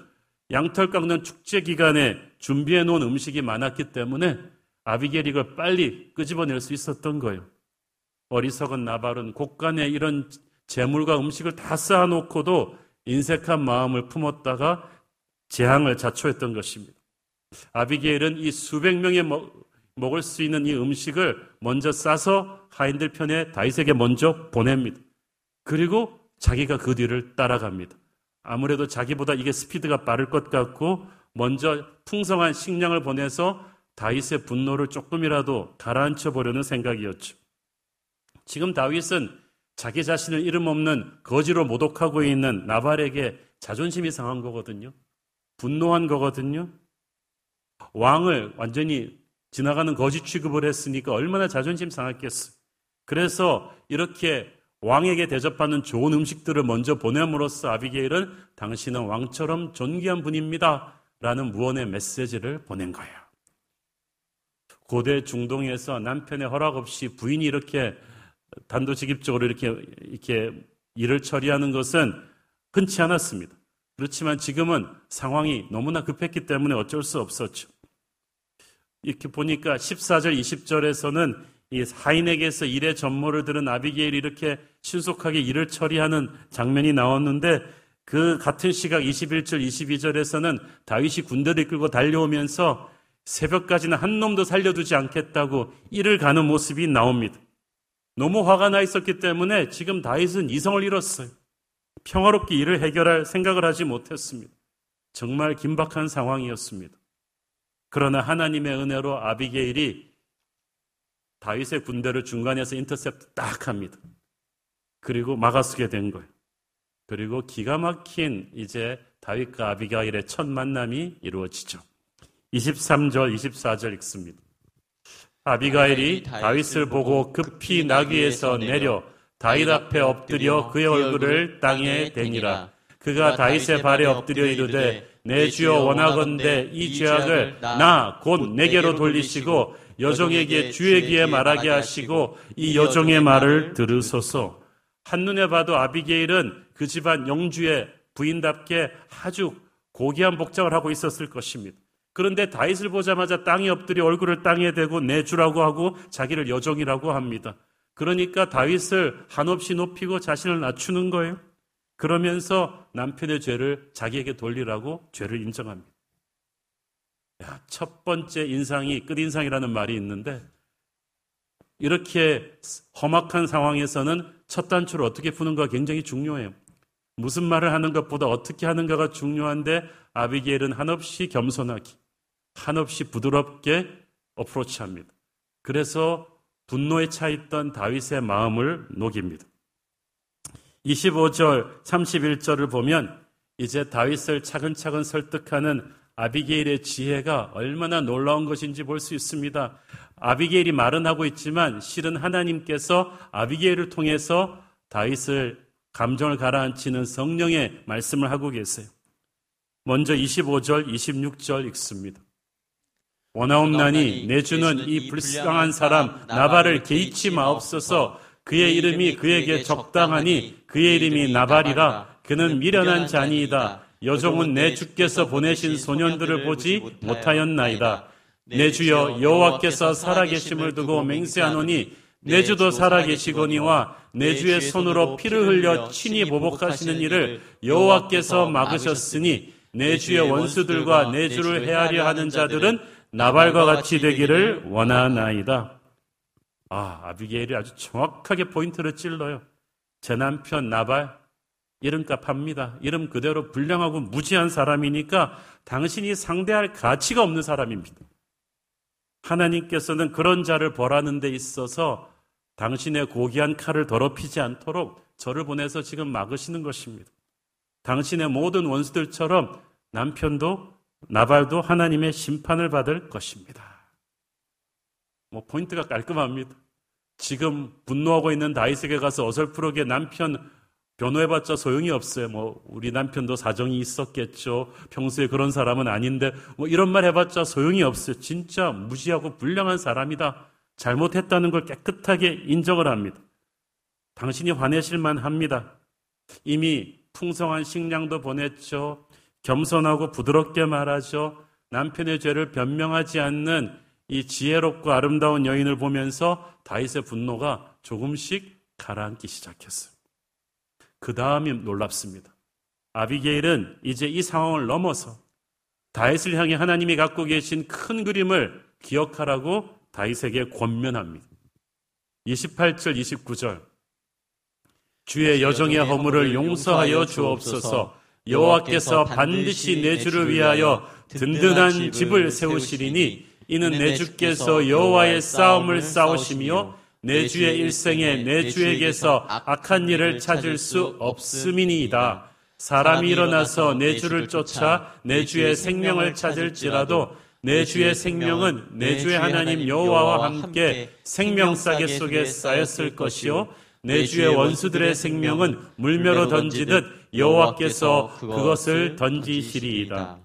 양털 깎는 축제 기간에 준비해 놓은 음식이 많았기 때문에 아비게리 이걸 빨리 끄집어낼 수 있었던 거예요. 어리석은 나발은 곳간에 이런 재물과 음식을 다 쌓아놓고도 인색한 마음을 품었다가 재앙을 자초했던 것입니다. 아비게일은 이 수백 명의 먹을 수 있는 이 음식을 먼저 싸서 하인들 편에 다윗에게 먼저 보냅니다. 그리고 자기가 그 뒤를 따라갑니다. 아무래도 자기보다 이게 스피드가 빠를 것 같고 먼저 풍성한 식량을 보내서 다윗의 분노를 조금이라도 가라앉혀 보려는 생각이었죠. 지금 다윗은 자기 자신을 이름 없는 거지로 모독하고 있는 나발에게 자존심이 상한 거거든요. 분노한 거거든요. 왕을 완전히 지나가는 거짓 취급을 했으니까 얼마나 자존심 상했겠어. 그래서 이렇게 왕에게 대접하는 좋은 음식들을 먼저 보냄으로써 아비게일은 당신은 왕처럼 존귀한 분입니다. 라는 무언의 메시지를 보낸 거예요. 고대 중동에서 남편의 허락 없이 부인이 이렇게 단도직입적으로 이렇게, 이렇게 일을 처리하는 것은 흔치 않았습니다. 그렇지만 지금은 상황이 너무나 급했기 때문에 어쩔 수 없었죠. 이렇게 보니까 14절, 20절에서는 이 하인에게서 일의 전모를 들은 아비게일이 이렇게 신속하게 일을 처리하는 장면이 나왔는데 그 같은 시각 21절, 22절에서는 다윗이 군대를 이끌고 달려오면서 새벽까지는 한 놈도 살려두지 않겠다고 일을 가는 모습이 나옵니다. 너무 화가 나 있었기 때문에 지금 다윗은 이성을 잃었어요. 평화롭게 일을 해결할 생각을 하지 못했습니다. 정말 긴박한 상황이었습니다. 그러나 하나님의 은혜로 아비게일이 다윗의 군대를 중간에서 인터셉트 딱 합니다. 그리고 막아서게 된 거예요. 그리고 기가 막힌 이제 다윗과 아비가일의 첫 만남이 이루어지죠. 23절, 24절 읽습니다. 아비가일이 다윗을 보고 급히 나귀에서 내려 다윗 앞에 엎드려 그의 얼굴을 땅에 대니라. 그가 다윗의 발에 엎드려 이르되 내 주여 원하건대 이 죄악을 나 곧 내게로 돌리시고 여종에게 주에게 말하게 하시고 이 여종의 말을 들으소서. 한눈에 봐도 아비게일은 그 집안 영주의 부인답게 아주 고귀한 복장을 하고 있었을 것입니다. 그런데 다윗을 보자마자 땅에 엎드려 얼굴을 땅에 대고 내 주라고 하고 자기를 여종이라고 합니다. 그러니까 다윗을 한없이 높이고 자신을 낮추는 거예요. 그러면서 남편의 죄를 자기에게 돌리라고 죄를 인정합니다. 야, 첫 번째 인상이 끝인상이라는 말이 있는데 이렇게 험악한 상황에서는 첫 단추를 어떻게 푸는가 굉장히 중요해요. 무슨 말을 하는 것보다 어떻게 하는가가 중요한데 아비게일은 한없이 겸손하기, 한없이 부드럽게 어프로치합니다. 그래서 분노에 차 있던 다윗의 마음을 녹입니다. 25절, 31절을 보면 이제 다윗을 차근차근 설득하는 아비게일의 지혜가 얼마나 놀라운 것인지 볼 수 있습니다. 아비게일이 말은 하고 있지만 실은 하나님께서 아비게일을 통해서 다윗을 감정을 가라앉히는 성령의 말씀을 하고 계세요. 먼저 25절, 26절 읽습니다. 원하옵나니 내 주는 이 불쌍한 사람 나발을 개의치 마옵소서 그의 이름이 그에게 적당하니 그의 이름이 나발이라 그는 미련한 자니이다. 여종은 내 주께서 보내신 소년들을 보지 못하였나이다. 내 주여 여호와께서 살아계심을 두고 맹세하노니 내 주도 살아계시거니와 내 주의 손으로 피를 흘려 친히 보복하시는 일을 여호와께서 막으셨으니 내 주의 원수들과 내 주를 헤아려 하는 자들은 나발과 같이 되기를 원하나이다. 아, 아비게일이 아주 정확하게 포인트를 찔러요. 제 남편 나발 이름값 합니다. 이름 그대로 불량하고 무지한 사람이니까 당신이 상대할 가치가 없는 사람입니다. 하나님께서는 그런 자를 벌하는 데 있어서 당신의 고귀한 칼을 더럽히지 않도록 저를 보내서 지금 막으시는 것입니다. 당신의 모든 원수들처럼 남편도 나발도 하나님의 심판을 받을 것입니다. 뭐 포인트가 깔끔합니다. 지금 분노하고 있는 다윗에게 가서 어설프게 남편 변호해봤자 소용이 없어요. 뭐 우리 남편도 사정이 있었겠죠. 평소에 그런 사람은 아닌데 뭐 이런 말 해봤자 소용이 없어요. 진짜 무지하고 불량한 사람이다. 잘못했다는 걸 깨끗하게 인정을 합니다. 당신이 화내실만 합니다. 이미 풍성한 식량도 보냈죠. 겸손하고 부드럽게 말하죠. 남편의 죄를 변명하지 않는 이 지혜롭고 아름다운 여인을 보면서 다윗의 분노가 조금씩 가라앉기 시작했어요. 그 다음이 놀랍습니다. 아비게일은 이제 이 상황을 넘어서 다윗을 향해 하나님이 갖고 계신 큰 그림을 기억하라고 다윗에게 권면합니다. 28절, 29절. 주의 여정의 허물을 용서하여 주옵소서. 여호와께서 반드시 내 주를 위하여 든든한 집을 세우시리니 이는 내 주께서 여호와의 싸움을 싸우시며 내 주의 일생에 내 주에게서 악한 일을 찾을 수 없음이니이다. 사람이 일어나서 내 주를 쫓아 내 주의 생명을 찾을지라도 내 주의 생명은 내 주의 하나님 여호와와 함께 생명싸개 속에 쌓였을 것이요 내 주의 원수들의 생명은 물매로 던지듯 여호와께서 그것을 던지시리이다.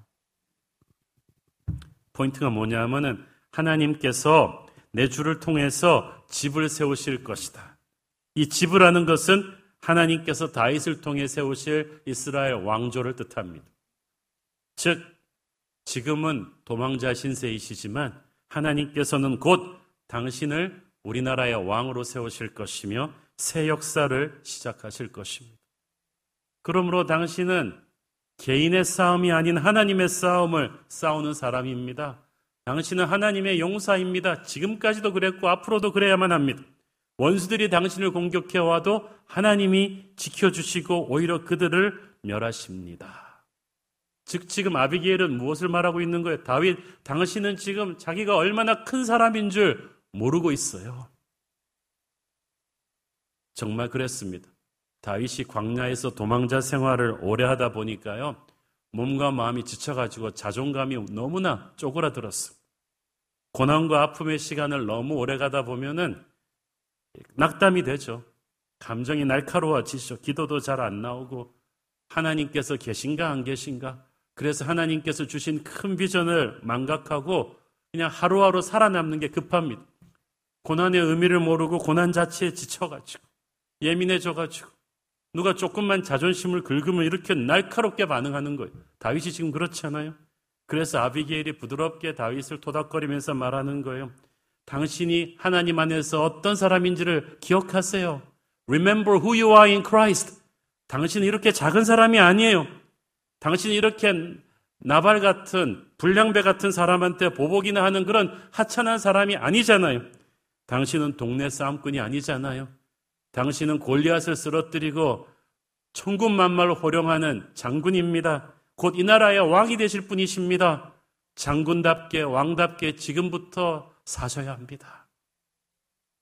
포인트가 뭐냐면은 하나님께서 내 주를 통해서 집을 세우실 것이다. 이 집이라는 것은 하나님께서 다윗을 통해 세우실 이스라엘 왕조를 뜻합니다. 즉 지금은 도망자 신세이시지만 하나님께서는 곧 당신을 우리나라의 왕으로 세우실 것이며 새 역사를 시작하실 것입니다. 그러므로 당신은 개인의 싸움이 아닌 하나님의 싸움을 싸우는 사람입니다. 당신은 하나님의 용사입니다. 지금까지도 그랬고 앞으로도 그래야만 합니다. 원수들이 당신을 공격해 와도 하나님이 지켜주시고 오히려 그들을 멸하십니다. 즉 지금 아비게일은 무엇을 말하고 있는 거예요? 다윗 당신은 지금 자기가 얼마나 큰 사람인 줄 모르고 있어요. 정말 그랬습니다. 다윗이 광야에서 도망자 생활을 오래 하다 보니까요. 몸과 마음이 지쳐가지고 자존감이 너무나 쪼그라들었어. 고난과 아픔의 시간을 너무 오래 가다 보면은 낙담이 되죠. 감정이 날카로워지죠. 기도도 잘 안 나오고 하나님께서 계신가 안 계신가? 그래서 하나님께서 주신 큰 비전을 망각하고 그냥 하루하루 살아남는 게 급합니다. 고난의 의미를 모르고 고난 자체에 지쳐가지고 예민해져가지고 누가 조금만 자존심을 긁으면 이렇게 날카롭게 반응하는 거예요. 다윗이 지금 그렇지 않아요? 그래서 아비게일이 부드럽게 다윗을 토닥거리면서 말하는 거예요. 당신이 하나님 안에서 어떤 사람인지를 기억하세요. Remember who you are in Christ. 당신은 이렇게 작은 사람이 아니에요. 당신이 이렇게 나발 같은 불량배 같은 사람한테 보복이나 하는 그런 하찮은 사람이 아니잖아요. 당신은 동네 싸움꾼이 아니잖아요. 당신은 골리앗을 쓰러뜨리고 천군만마를 호령하는 장군입니다. 곧 이 나라의 왕이 되실 분이십니다. 장군답게 왕답게 지금부터 사셔야 합니다.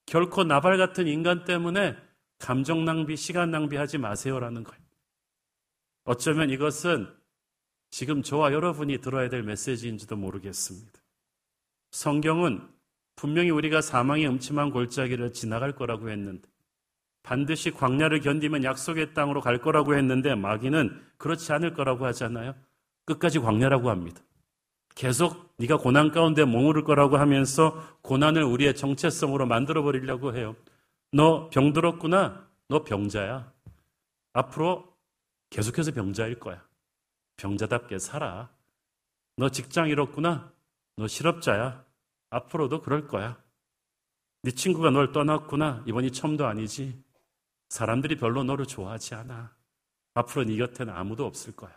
결코 나발 같은 인간 때문에 감정 낭비, 시간 낭비하지 마세요라는 거예요. 어쩌면 이것은 지금 저와 여러분이 들어야 될 메시지인지도 모르겠습니다. 성경은 분명히 우리가 사망의 음침한 골짜기를 지나갈 거라고 했는데 반드시 광야를 견디면 약속의 땅으로 갈 거라고 했는데 마귀는 그렇지 않을 거라고 하잖아요. 끝까지 광야라고 합니다. 계속 네가 고난 가운데 머무를 거라고 하면서 고난을 우리의 정체성으로 만들어 버리려고 해요. 너 병들었구나. 너 병자야. 앞으로 계속해서 병자일 거야. 병자답게 살아. 너 직장 잃었구나. 너 실업자야. 앞으로도 그럴 거야. 네 친구가 널 떠났구나. 이번이 처음도 아니지. 사람들이 별로 너를 좋아하지 않아. 앞으로 네 곁에는 아무도 없을 거야.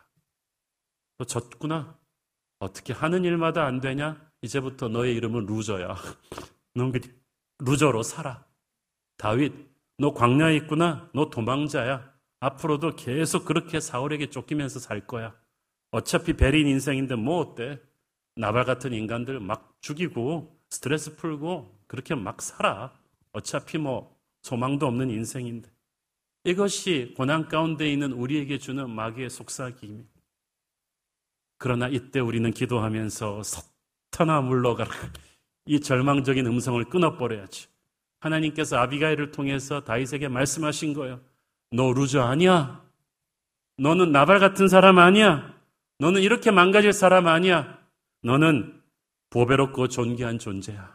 너 졌구나. 어떻게 하는 일마다 안 되냐? 이제부터 너의 이름은 루저야. 넌 루저로 살아. 다윗, 너 광야에 있구나. 너 도망자야. 앞으로도 계속 그렇게 사울에게 쫓기면서 살 거야. 어차피 베린 인생인데 뭐 어때? 나발 같은 인간들 막 죽이고 스트레스 풀고 그렇게 막 살아. 어차피 뭐 소망도 없는 인생인데. 이것이 고난 가운데 있는 우리에게 주는 마귀의 속삭임입니다. 그러나 이때 우리는 기도하면서 서타나 물러가라. 이 절망적인 음성을 끊어버려야지. 하나님께서 아비가일을 통해서 다윗에게 말씀하신 거예요. 너 loser 아니야. 너는 나발 같은 사람 아니야. 너는 이렇게 망가질 사람 아니야. 너는 보배롭고 존귀한 존재야.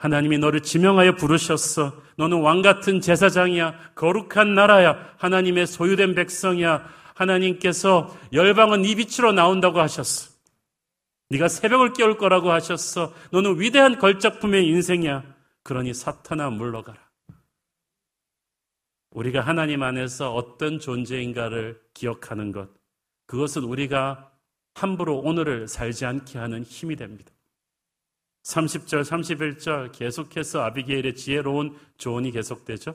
하나님이 너를 지명하여 부르셨어. 너는 왕 같은 제사장이야. 거룩한 나라야. 하나님의 소유된 백성이야. 하나님께서 열방은 이 빛으로 나온다고 하셨어. 네가 새벽을 깨울 거라고 하셨어. 너는 위대한 걸작품의 인생이야. 그러니 사탄아 물러가라. 우리가 하나님 안에서 어떤 존재인가를 기억하는 것. 그것은 우리가 함부로 오늘을 살지 않게 하는 힘이 됩니다. 30절, 31절 계속해서 아비게일의 지혜로운 조언이 계속되죠.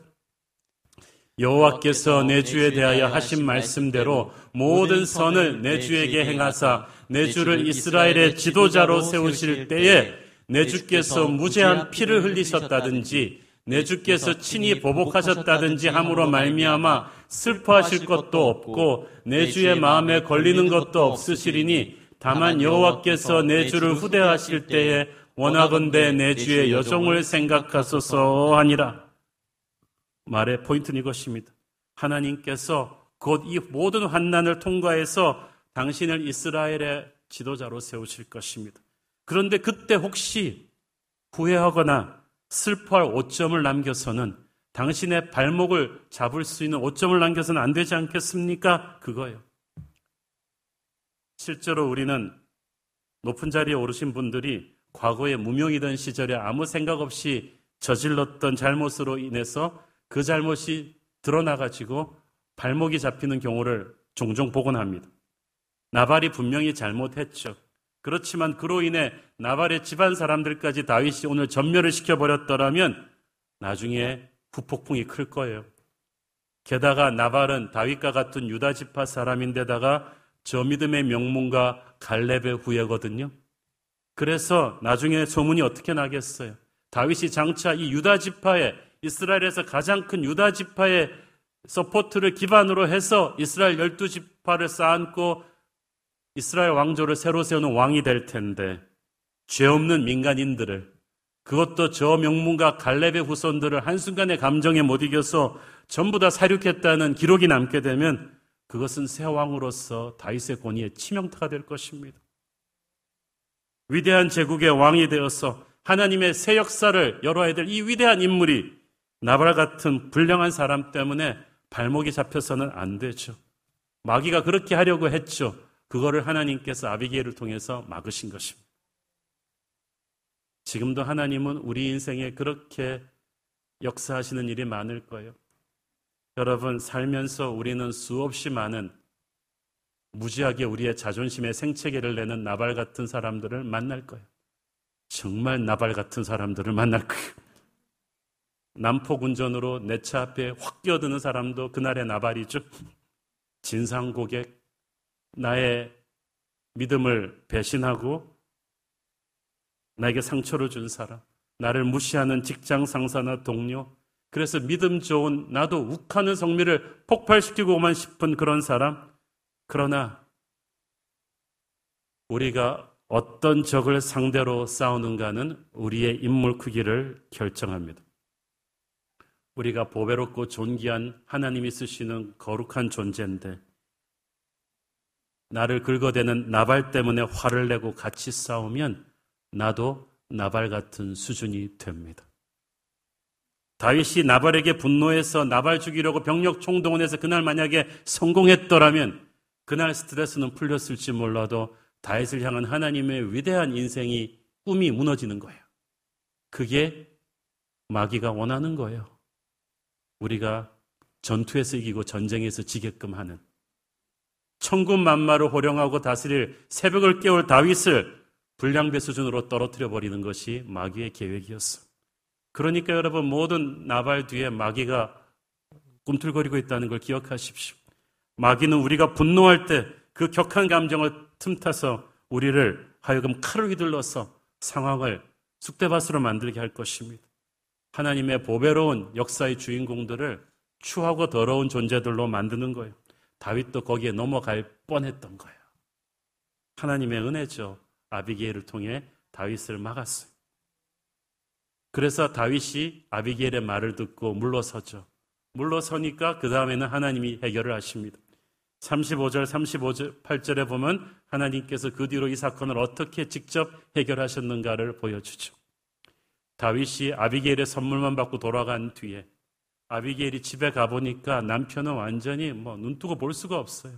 여호와께서 내 주에 대하여 하신 말씀대로 모든 선을 내 주에게 행하사 내 주를 이스라엘의 지도자로 세우실 때에 내 주께서 무죄한 피를 흘리셨다든지 내 주께서 친히 보복하셨다든지 함으로 말미암아 슬퍼하실 것도 없고 내 주의 마음에 걸리는 것도 없으시리니 다만 여호와께서 내 주를 후대하실 때에 원하건대 내 주의 여종을 생각하소서 하니라. 말의 포인트는 이것입니다. 하나님께서 곧 이 모든 환난을 통과해서 당신을 이스라엘의 지도자로 세우실 것입니다. 그런데 그때 혹시 후회하거나 슬퍼할 오점을 남겨서는 당신의 발목을 잡을 수 있는 오점을 남겨서는 안 되지 않겠습니까? 그거예요. 실제로 우리는 높은 자리에 오르신 분들이 과거에 무명이던 시절에 아무 생각 없이 저질렀던 잘못으로 인해서 그 잘못이 드러나가지고 발목이 잡히는 경우를 종종 보곤 합니다. 나발이 분명히 잘못했죠. 그렇지만 그로 인해 나발의 집안 사람들까지 다윗이 오늘 전멸을 시켜버렸더라면 나중에 후폭풍이 클 거예요. 게다가 나발은 다윗과 같은 유다 지파 사람인데다가 저 믿음의 명문가 갈렙의 후예거든요. 그래서 나중에 소문이 어떻게 나겠어요? 다윗이 장차 이 유다 지파에 이스라엘에서 가장 큰 유다 지파의 support를 기반으로 해서 이스라엘 열두 지파를 쌓고 이스라엘 왕조를 새로 세우는 왕이 될 텐데 죄 없는 민간인들을 그것도 저 명문가 갈렙의 후손들을 한순간에 감정에 못 이겨서 전부 다 살육했다는 기록이 남게 되면 그것은 새 왕으로서 다윗의 권위에 치명타가 될 것입니다. 위대한 제국의 왕이 되어서 하나님의 새 역사를 열어야 될 이 위대한 인물이 나발 같은 불량한 사람 때문에 발목이 잡혀서는 안 되죠. 마귀가 그렇게 하려고 했죠. 그거를 하나님께서 아비게일을 통해서 막으신 것입니다. 지금도 하나님은 우리 인생에 그렇게 역사하시는 일이 많을 거예요. 여러분, 살면서 우리는 수없이 많은 무지하게 우리의 자존심에 생채계를 내는 나발 같은 사람들을 만날 거예요. 정말 나발 같은 사람들을 만날 거예요. 남포 군전으로 내 차 앞에 확 끼어드는 사람도 그날의 나발이죠. 진상 고객, 나의 믿음을 배신하고 나에게 상처를 준 사람, 나를 무시하는 직장 상사나 동료, 그래서 믿음 좋은 나도 욱하는 성미를 폭발시키고만 싶은 그런 사람, 그러나 우리가 어떤 적을 상대로 싸우는가는 우리의 인물 크기를 결정합니다. 우리가 보배롭고 존귀한 하나님이 쓰시는 거룩한 존재인데 나를 긁어대는 나발 때문에 화를 내고 같이 싸우면 나도 나발 같은 수준이 됩니다. 다윗이 나발에게 분노해서 나발 죽이려고 병력 총동원해서 그날 만약에 성공했더라면 그날 스트레스는 풀렸을지 몰라도 다윗을 향한 하나님의 위대한 인생이 꿈이 무너지는 거예요. 그게 마귀가 원하는 거예요. 우리가 전투에서 이기고 전쟁에서 지게끔 하는 천군 만마를 호령하고 다스릴 새벽을 깨울 다윗을 불량배 수준으로 떨어뜨려 버리는 것이 마귀의 계획이었어. 그러니까 여러분 모든 나발 뒤에 마귀가 꿈틀거리고 있다는 걸 기억하십시오. 마귀는 우리가 분노할 때 그 격한 감정을 틈타서 우리를 하여금 칼을 휘둘러서 상황을 쑥대밭으로 만들게 할 것입니다. 하나님의 보배로운 역사의 주인공들을 추하고 더러운 존재들로 만드는 거예요. 다윗도 거기에 넘어갈 뻔했던 거예요. 하나님의 은혜죠. 아비게일을 통해 다윗을 막았어요. 그래서 다윗이 아비게일의 말을 듣고 물러서죠. 물러서니까 그 다음에는 하나님이 해결을 하십니다. 35절, 35절, 8절에 보면 하나님께서 그 뒤로 이 사건을 어떻게 직접 해결하셨는가를 보여주죠. 다윗이 아비게일의 선물만 받고 돌아간 뒤에 아비게일이 집에 가보니까 남편은 완전히 뭐 눈뜨고 볼 수가 없어요.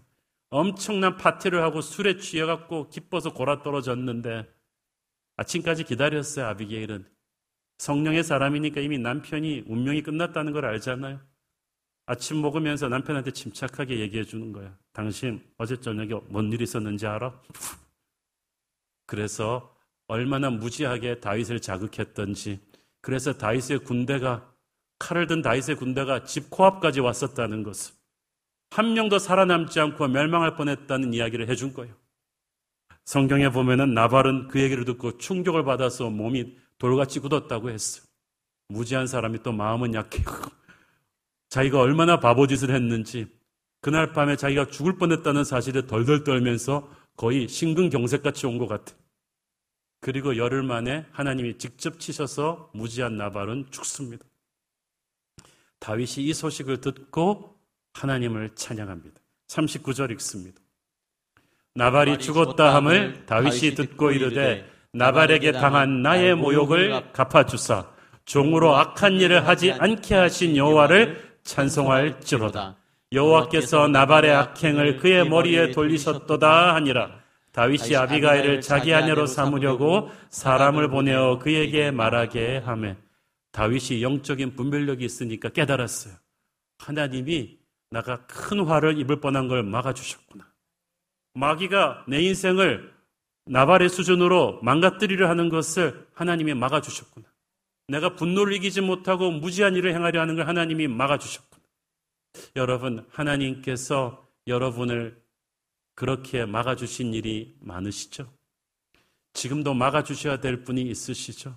엄청난 파티를 하고 술에 취해갖고 기뻐서 골아 떨어졌는데 아침까지 기다렸어요, 아비게일은. 성령의 사람이니까 이미 남편이 운명이 끝났다는 걸 알잖아요. 아침 먹으면서 남편한테 침착하게 얘기해 주는 거야. 당신 어제 저녁에 뭔 일 있었는지 알아? 그래서 얼마나 무지하게 다윗을 자극했던지 그래서 다윗의 군대가 칼을 든 다윗의 군대가 집 코앞까지 왔었다는 것을 한 명도 살아남지 않고 멸망할 뻔했다는 이야기를 해준 거예요. 성경에 보면은 나발은 그 얘기를 듣고 충격을 받아서 몸이 돌같이 굳었다고 했어요. 무지한 사람이 또 마음은 약해요. 자기가 얼마나 바보짓을 했는지 그날 밤에 자기가 죽을 뻔했다는 사실을 덜덜 떨면서 거의 심근경색같이 온 것 같아. 그리고 열흘 만에 하나님이 직접 치셔서 무지한 나발은 죽습니다. 다윗이 이 소식을 듣고 하나님을 찬양합니다. 39절 읽습니다. 나발이 죽었다 함을 다윗이 듣고 이르되 나발에게 당한 나의 모욕을 갚아주사 종으로 악한 일을 하지 않게 하신 여호와를 찬송할지로다. 여호와께서 나발의 악행을 그의 머리에 돌리셨도다 하니라. 다윗이 아비가일을 자기 아내로 삼으려고 사람을 보내어 그에게 말하게 하매 다윗이 영적인 분별력이 있으니까 깨달았어요. 하나님이 나가 큰 화를 입을 뻔한 걸 막아주셨구나. 마귀가 내 인생을 나발의 수준으로 망가뜨리려 하는 것을 하나님이 막아주셨구나. 내가 분노를 이기지 못하고 무지한 일을 행하려 하는 걸 하나님이 막아주셨구나. 여러분, 하나님께서 여러분을 그렇게 막아주신 일이 많으시죠? 지금도 막아주셔야 될 분이 있으시죠?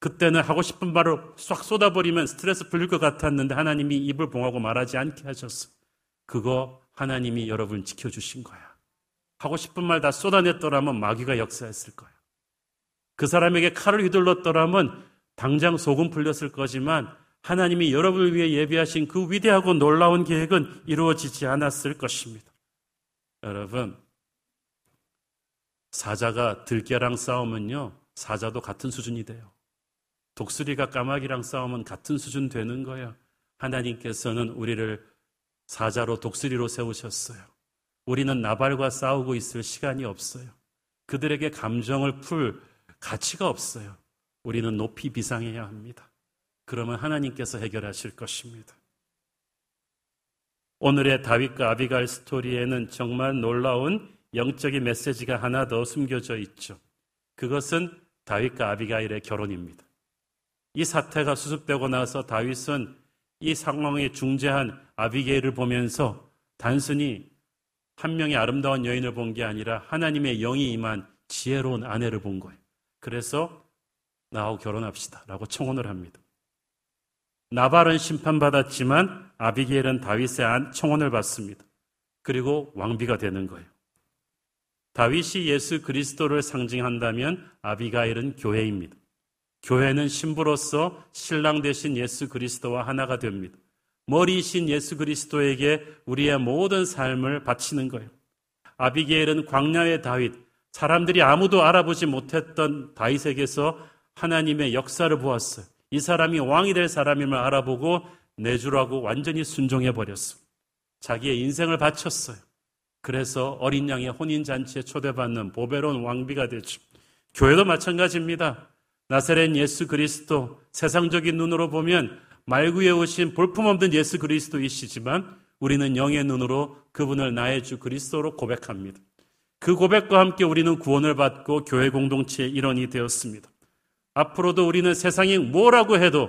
그때는 하고 싶은 말을 싹 쏟아버리면 스트레스 풀릴 것 같았는데 하나님이 입을 봉하고 말하지 않게 하셨어. 그거 하나님이 여러분 지켜주신 거야. 하고 싶은 말 다 쏟아냈더라면 마귀가 역사했을 거야. 그 사람에게 칼을 휘둘렀더라면 당장 속은 풀렸을 거지만 하나님이 여러분을 위해 예비하신 그 위대하고 놀라운 계획은 이루어지지 않았을 것입니다. 여러분, 사자가 들깨랑 싸우면요, 사자도 같은 수준이 돼요. 독수리가 까마귀랑 싸우면 같은 수준 되는 거예요. 하나님께서는 우리를 사자로 독수리로 세우셨어요. 우리는 나발과 싸우고 있을 시간이 없어요. 그들에게 감정을 풀 가치가 없어요. 우리는 높이 비상해야 합니다. 그러면 하나님께서 해결하실 것입니다. 오늘의 다윗과 아비갈 스토리에는 정말 놀라운 영적인 메시지가 하나 더 숨겨져 있죠. 그것은 다윗과 아비가일의 결혼입니다. 이 사태가 수습되고 나서 다윗은 이 상황에 중재한 아비게일을 보면서 단순히 한 명의 아름다운 여인을 본 게 아니라 하나님의 영이 임한 지혜로운 아내를 본 거예요. 그래서 나하고 결혼합시다. 라고 청혼을 합니다. 나발은 심판받았지만 아비게일은 다윗의 청혼을 받습니다. 그리고 왕비가 되는 거예요. 다윗이 예수 그리스도를 상징한다면 아비가일은 교회입니다. 교회는 신부로서 신랑 되신 예수 그리스도와 하나가 됩니다. 머리이신 예수 그리스도에게 우리의 모든 삶을 바치는 거예요. 아비게일은 광야의 다윗, 사람들이 아무도 알아보지 못했던 다윗에게서 하나님의 역사를 보았어요. 이 사람이 왕이 될 사람임을 알아보고 내 주라고 완전히 순종해 버렸어. 자기의 인생을 바쳤어요. 그래서 어린 양의 혼인 잔치에 초대받는 보배로운 왕비가 되죠. 교회도 마찬가지입니다. 나사렛 예수 그리스도 세상적인 눈으로 보면 말구에 오신 볼품없는 예수 그리스도이시지만 우리는 영의 눈으로 그분을 나의 주 그리스도로 고백합니다. 그 고백과 함께 우리는 구원을 받고 교회 공동체의 일원이 되었습니다. 앞으로도 우리는 세상이 뭐라고 해도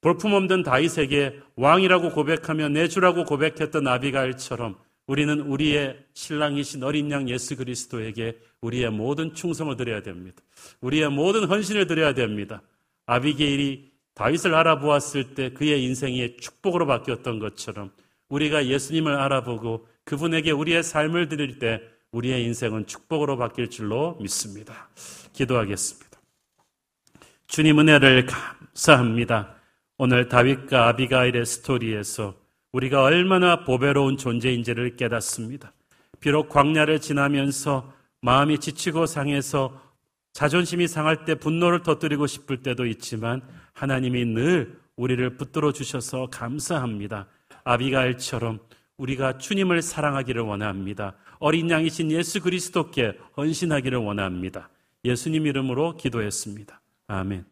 볼품없는 다윗에게 왕이라고 고백하며 내 주라고 고백했던 아비가일처럼 우리는 우리의 신랑이신 어린 양 예수 그리스도에게 우리의 모든 충성을 드려야 됩니다. 우리의 모든 헌신을 드려야 됩니다. 아비게일이 다윗을 알아보았을 때 그의 인생이 축복으로 바뀌었던 것처럼 우리가 예수님을 알아보고 그분에게 우리의 삶을 드릴 때 우리의 인생은 축복으로 바뀔 줄로 믿습니다. 기도하겠습니다. 주님 은혜를 감사합니다. 오늘 다윗과 아비가일의 스토리에서 우리가 얼마나 보배로운 존재인지를 깨닫습니다. 비록 광야를 지나면서 마음이 지치고 상해서 자존심이 상할 때 분노를 터뜨리고 싶을 때도 있지만 하나님이 늘 우리를 붙들어 주셔서 감사합니다. 아비가일처럼 우리가 주님을 사랑하기를 원합니다. 어린 양이신 예수 그리스도께 헌신하기를 원합니다. 예수님 이름으로 기도했습니다. 아멘.